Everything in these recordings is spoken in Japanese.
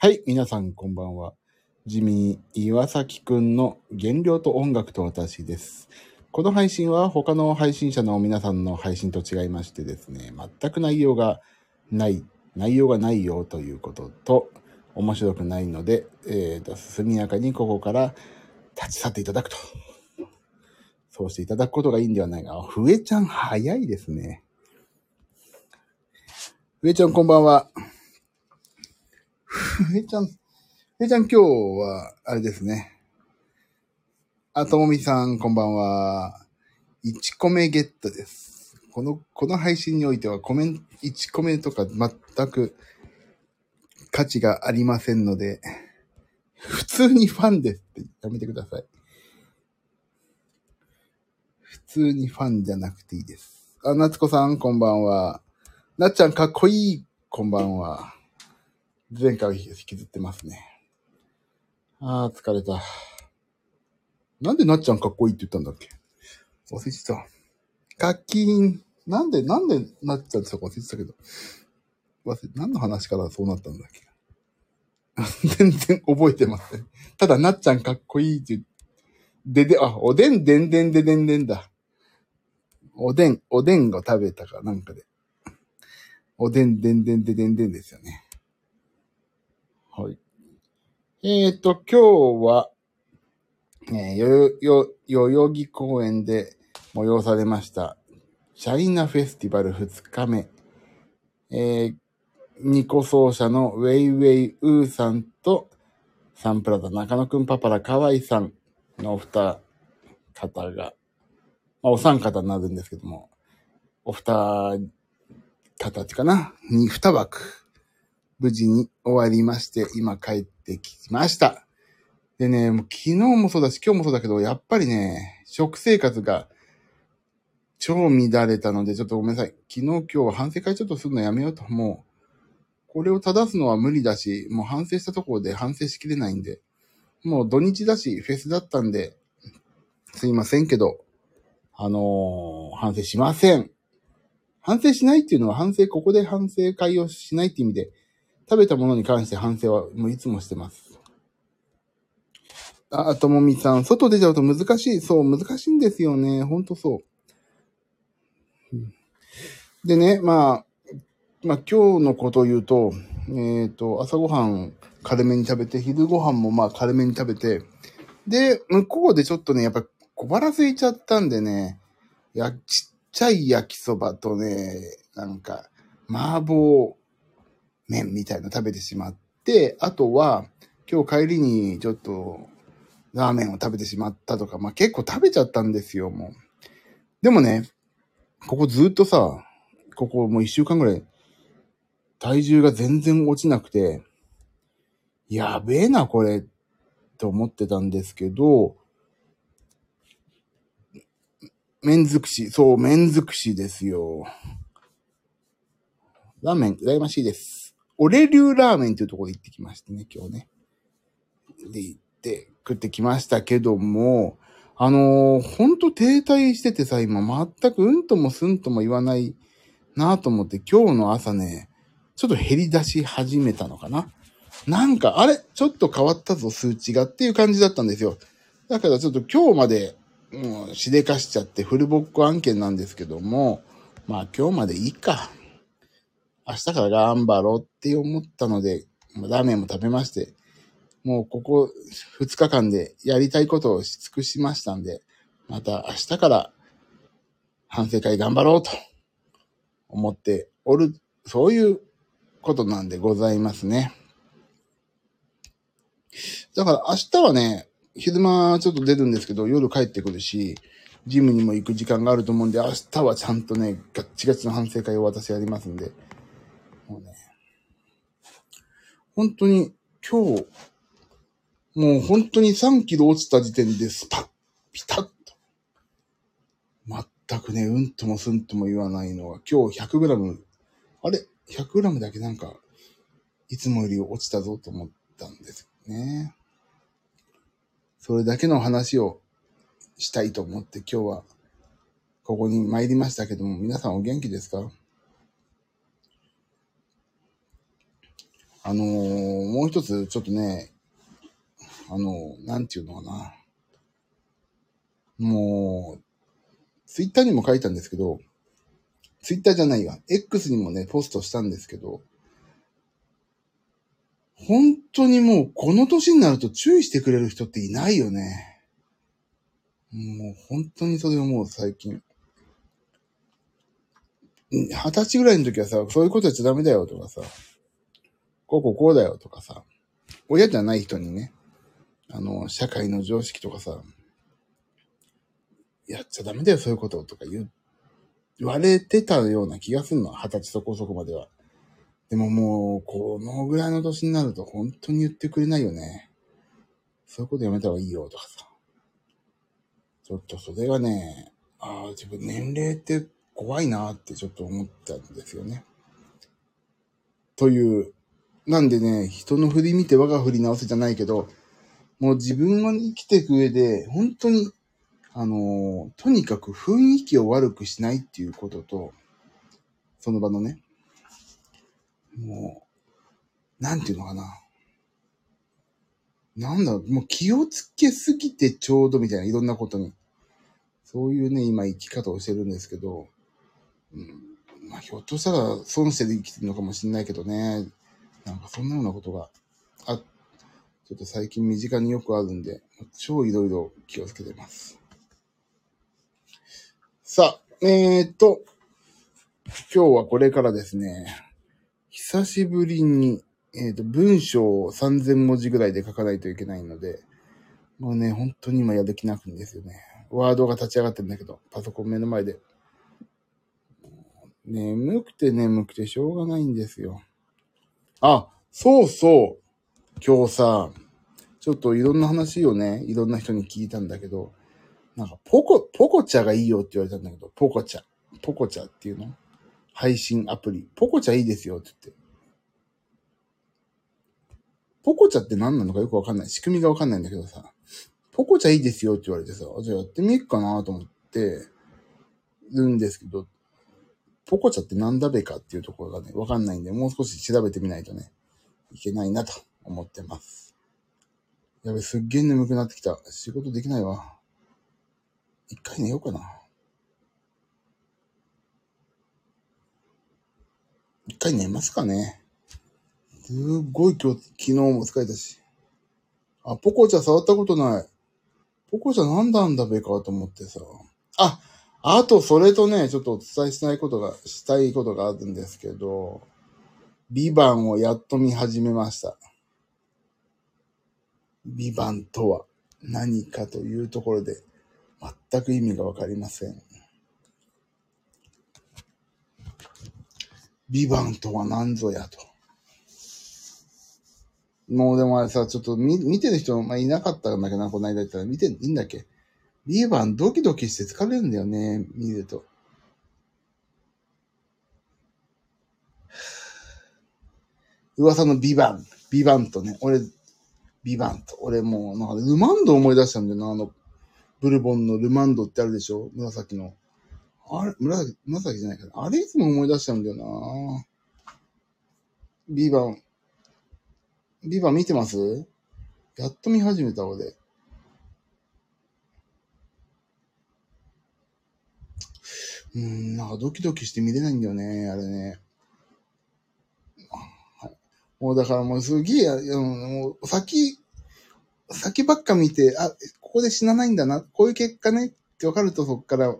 はい、皆さんこんばんは。ジミー岩崎くんの原料と音楽と私です。この配信は他の配信者の皆さんの配信と違いましてですね、全く内容がない、内容がないよということと、面白くないので、えーと、速やかにここから立ち去っていただくと。そうしていただくことがいいんではないか。あ、ふえちゃん早いですね。ふえちゃんこんばんは。ふえちゃん、ふえちゃん今日は、あれですね。あ、ともみさんこんばんは。1個目ゲットです。この、この配信においてはコメント、1個目とか全く価値がありませんので、普通にファンですってやめてください。普通にファンじゃなくていいです。あ、夏子さんこんばんは。なっちゃんかっこいいこんばんは。前回引きずってますね。あー、疲れた。なんでなっちゃんかっこいいって言ったんだっけ？忘れてた。課金。なんで、なんでなっちゃんってそこ忘れてたけど。忘れ、何の話からそうなったんだっけ？全然覚えてません。ただ、なっちゃんかっこいいって言でで、あ、おでんでんでんででんでんだ。おでん、おでんを食べたかなんかで。おでんでんでんででんでんですよね。はい。えっ、ー、と、今日は、えー、よよ、よ、代々木公園で催されました、シャイナフェスティバル2日目。えー、ニコ奏者のウェイウェイウーさんと、サンプラザ中野くんパパラ河合さんのお二方が、まあ、お三方になるんですけども、お二方かなに二枠、無事に終わりまして、今帰ってきました。でね、もう昨日もそうだし、今日もそうだけど、やっぱりね、食生活が超乱れたので、ちょっとごめんなさい。昨日今日反省会ちょっとするのやめようと。もう、これを正すのは無理だし、もう反省したところで反省しきれないんで、もう土日だし、フェスだったんで、すいませんけど、あのー反省しません。反省しないっていうのは反省、ここで反省会をしないって意味で、食べたものに関して反省はもういつもしてます。あ、ともみさん、外出ちゃうと難しい。そう、難しいんですよね。ほんとそう。でね、まあ、まあ今日のことを言うと、えっ、と、朝ごはん軽めに食べて、昼ご飯もまあ軽めに食べて、で、向こうでちょっとね、やっぱ小腹空いちゃったんでね、や、ちっちゃい焼きそばとね、なんか、麻婆麺みたいな食べてしまって、あとは、今日帰りにちょっと、ラーメンを食べてしまったとか、まあ結構食べちゃったんですよ、もう。でもね、ここずっとさ、ここもう一週間ぐらい、体重が全然落ちなくて、やべえな、これ、と思ってたんですけど、麺尽くし、そう、麺尽くしですよ。ラーメン、羨ましいです。俺流ラーメンというところに行ってきましてね、今日ね。で、行って、食ってきましたけども、あのーほんと停滞しててさ、今全くうんともすんとも言わないなと思って、今日の朝ね、ちょっと減り出し始めたのかななんか、あれ？ちょっと変わったぞ、数値がっていう感じだったんですよ。だからちょっと今日まで、もう、しでかしちゃってフルボッコ案件なんですけども、まあ今日までいいか。明日から頑張ろうって思ったので、ラーメンも食べまして、もうここ2日間でやりたいことをし尽くしましたんで、また明日から反省会頑張ろうと思っておる、そういうことなんでございますね。だから明日はね、昼間ちょっと出るんですけど、夜帰ってくるし、ジムにも行く時間があると思うんで、明日はちゃんとね、ガッチガチの反省会を私やりますんで、もうね、本当に今日、もう本当に3キロ落ちた時点でスパッ、ピタッと。全くね、うんともすんとも言わないのは、今日100グラム、あれ ?100 グラムだけなんか、いつもより落ちたぞと思ったんですよね。それだけの話をしたいと思って今日は、ここに参りましたけども、皆さんお元気ですか？あのーもう一つ、ちょっとね、あのーなんていうのかな。もう、ツイッターにも書いたんですけど、ツイッターじゃないわ。X にもね、ポストしたんですけど、本当にもうこの年になると注意してくれる人っていないよね。もう本当にそれをもう最近。二十歳ぐらいの時はさ、そういうことやっちゃダメだよとかさ、こうこうこうだよとかさ、親じゃない人にね、あの、社会の常識とかさ、やっちゃダメだよ、そういうこととか言う、言われてたような気がすんの、二十歳そこそこまでは。でももう、このぐらいの年になると本当に言ってくれないよね。そういうことやめた方がいいよとかさ。ちょっとそれがね、ああ、自分年齢って怖いなってちょっと思ったんですよね。という、なんでね、人の振り見て我が振り直せじゃないけど、もう自分が生きていく上で、本当に、あのーとにかく雰囲気を悪くしないっていうことと、その場のね、もう、なんていうのかな。なんだろう、もう気をつけすぎてちょうどみたいな、いろんなことに。そういうね、今生き方をしてるんですけど、うん、まあ、ひょっとしたら損して生きてるのかもしれないけどね、なんかそんなようなことが、あ、ちょっと最近身近によくあるんで、超いろいろ気をつけてます。さあ、えーっと、今日はこれからですね、久しぶりに、えーっと、文章を3000文字ぐらいで書かないといけないので、もうね、本当に今やる気なくんですよね。ワードが立ち上がってるんだけど、パソコン目の前で。眠くて眠くてしょうがないんですよ。あ、そうそう。今日さ、ちょっといろんな話をね、いろんな人に聞いたんだけど、なんか、ポコ、ポコチャがいいよって言われたんだけど、ポコチャ。ポコチャっていうの？配信アプリ。ポコチャいいですよって言って。ポコチャって何なのかよくわかんない。仕組みがわかんないんだけどさ、ポコチャいいですよって言われてさ、じゃあやってみっかなと思ってるんですけど、ポコチャってなんだべかっていうところがね、わかんないんで、もう少し調べてみないとね、いけないなと思ってます。やべ、すっげえ眠くなってきた。仕事できないわ。一回寝ようかな。一回寝ますかね。すっごい今日、昨日も疲れたし。あ、ポコチャ触ったことない。ポコチャなんだんだべかと思ってさ。あ、あと、それとね、ちょっとお伝えしたいことが、したいことがあるんですけど、ビバンをやっと見始めました。ビバンとは何かというところで、全く意味がわかりません。ビバンとは何ぞやと。もうでもあれさ、ちょっと見見てる人、まあ、いなかったんだけどな、この間言ったら見ていいんだっけ？ビーバンドキドキして疲れるんだよね、見ると。噂のビバン、ビバンとね、俺、ビバンと、俺もう、なんかルマンド思い出したんだよな、あの、ブルボンのルマンドってあるでしょ？紫の。あれ、紫、紫じゃないかな。あれいつも思い出しちゃうんだよなビバン。ビバン見てます？やっと見始めた俺。うん、なんかドキドキして見れないんだよね、あれね。はい、もうだからもうすげえ、うんもう先、先ばっか見て、あ、ここで死なないんだな、こういう結果ねって分かるとそこから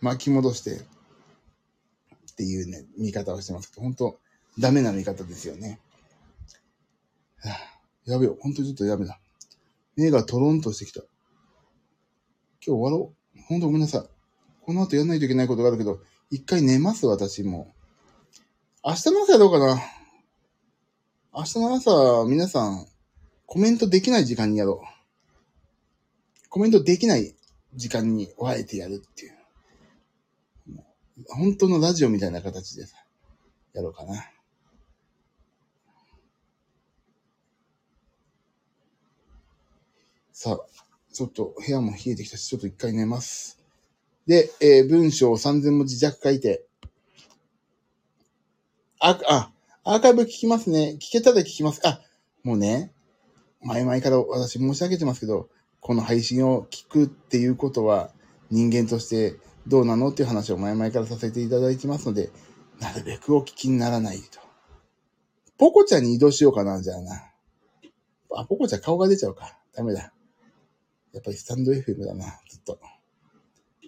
巻き戻してっていうね、見方をしてますけど、本当ダメな見方ですよね。やべよ、本当にちょっとやべだ。目がトロンとしてきた。今日終わろう。本当ごめんなさい。この後やんないといけないことがあるけど、一回寝ます、私も。明日の朝はどうかな明日の朝、皆さん、コメントできない時間にやろう。コメントできない時間にあえてやるってい。う本当のラジオみたいな形でさ、やろうかな。さあ、ちょっと部屋も冷えてきたし、ちょっと一回寝ます。で、えー文章を3000文字弱書いて、あ、あ、アーカイブ聞きますね。聞けたら聞きます。あ、もうね、前々から私申し上げてますけど、この配信を聞くっていうことは、人間としてどうなのっていう話を前々からさせていただいてますので、なるべくお聞きにならないと。ポコちゃんに移動しようかな、じゃあな。あ、ポコちゃん顔が出ちゃうか。ダメだ。やっぱりスタンド FM だな、ずっと。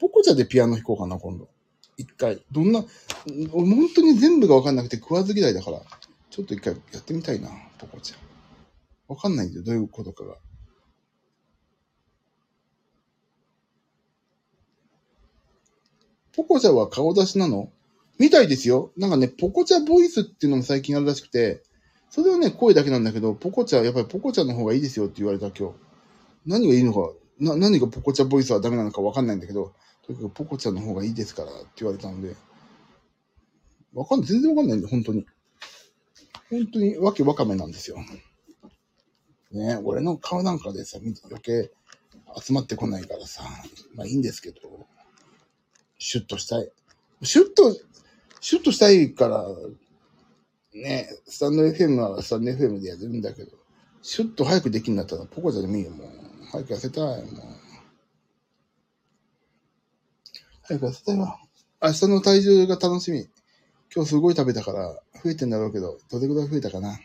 ポコちゃんでピアノ弾こうかな、今度。一回。どんな、本当に全部がわかんなくて食わず嫌いだから、ちょっと一回やってみたいな、ポコちゃん。わかんないんだよ、どういうことかが。ポコちゃんは顔出しなの？みたいですよ。なんかね、ポコチャボイスっていうのも最近あるらしくて、それはね、声だけなんだけど、ポコチャ、やっぱりポコチャの方がいいですよって言われた今日。何がいいのか、な、何がポコチャボイスはダメなのかわかんないんだけど、とにかくポコチャの方がいいですからって言われたので、わかんない、全然わかんないんだよ、本当に。本当にわけわかめなんですよ。ね俺の顔なんかでさ、余計集まってこないからさ、まあいいんですけど、シュッとしたい。シュッとシュッとしたいから、ね、スタンド FM はスタンド FM でやるんだけど、シュッと早くできるんだったらポコちゃんでもいいよ、もう。早く痩せたい、もう。早く痩せたいわ。明日の体重が楽しみ。今日すごい食べたから、増えてんだろうけど、どれくらい増えたかな。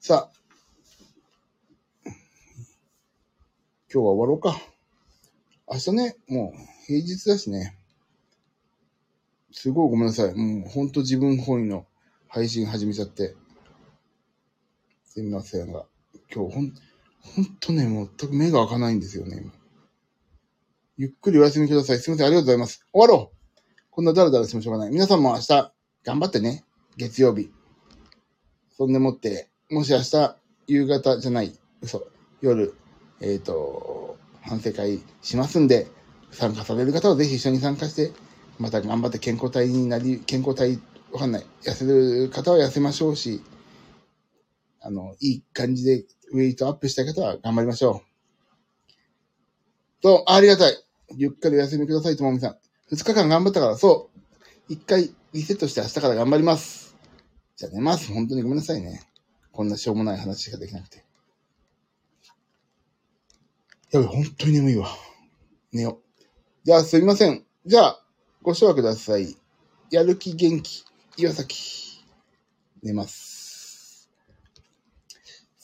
さあ。今日は終わろうか。明日ね、もう、平日だしね。すごいごめんなさい。もうほんと自分本位の配信始めちゃって。すみませんが。今日ほん、ほんとね、全く目が開かないんですよね。今ゆっくりお休みください。すみません。ありがとうございます。終わろうこんなダラダラしてもしょうがない。皆さんも明日、頑張ってね。月曜日。そんでもって、もし明日、夕方じゃない、嘘、夜、えっ、ー、と、反省会しますんで、参加される方はぜひ一緒に参加して、また頑張って健康体になり、健康体、わかんない。痩せる方は痩せましょうし、あの、いい感じでウェイトアップしたい方は頑張りましょう。と、ありがたい。ゆっくりお休みください、ともみさん。二日間頑張ったから、そう。一回リセットして明日から頑張ります。じゃあ寝ます。本当にごめんなさいね。こんなしょうもない話しかできなくて。やべ、本当に眠いわ。寝よう。じゃあすいません。じゃあ、ご唱和ください。やる気元気、岩崎。寝ます。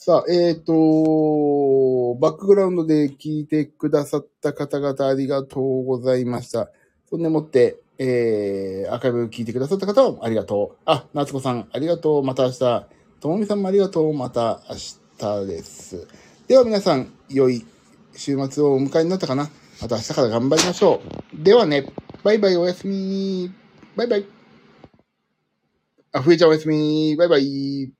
さあ、えっ、ー、と、バックグラウンドで聞いてくださった方々ありがとうございました。そんでもって、えー、アーカイブ聞いてくださった方はありがとう。あ、夏子さん、ありがとう。また明日。ともみさんもありがとう。また明日です。では皆さん、良い週末をお迎えになったかなまた明日から頑張りましょう。ではね、バイバイおやすみ。バイバイ。あ、ふえちゃんおやすみ。バイバイ。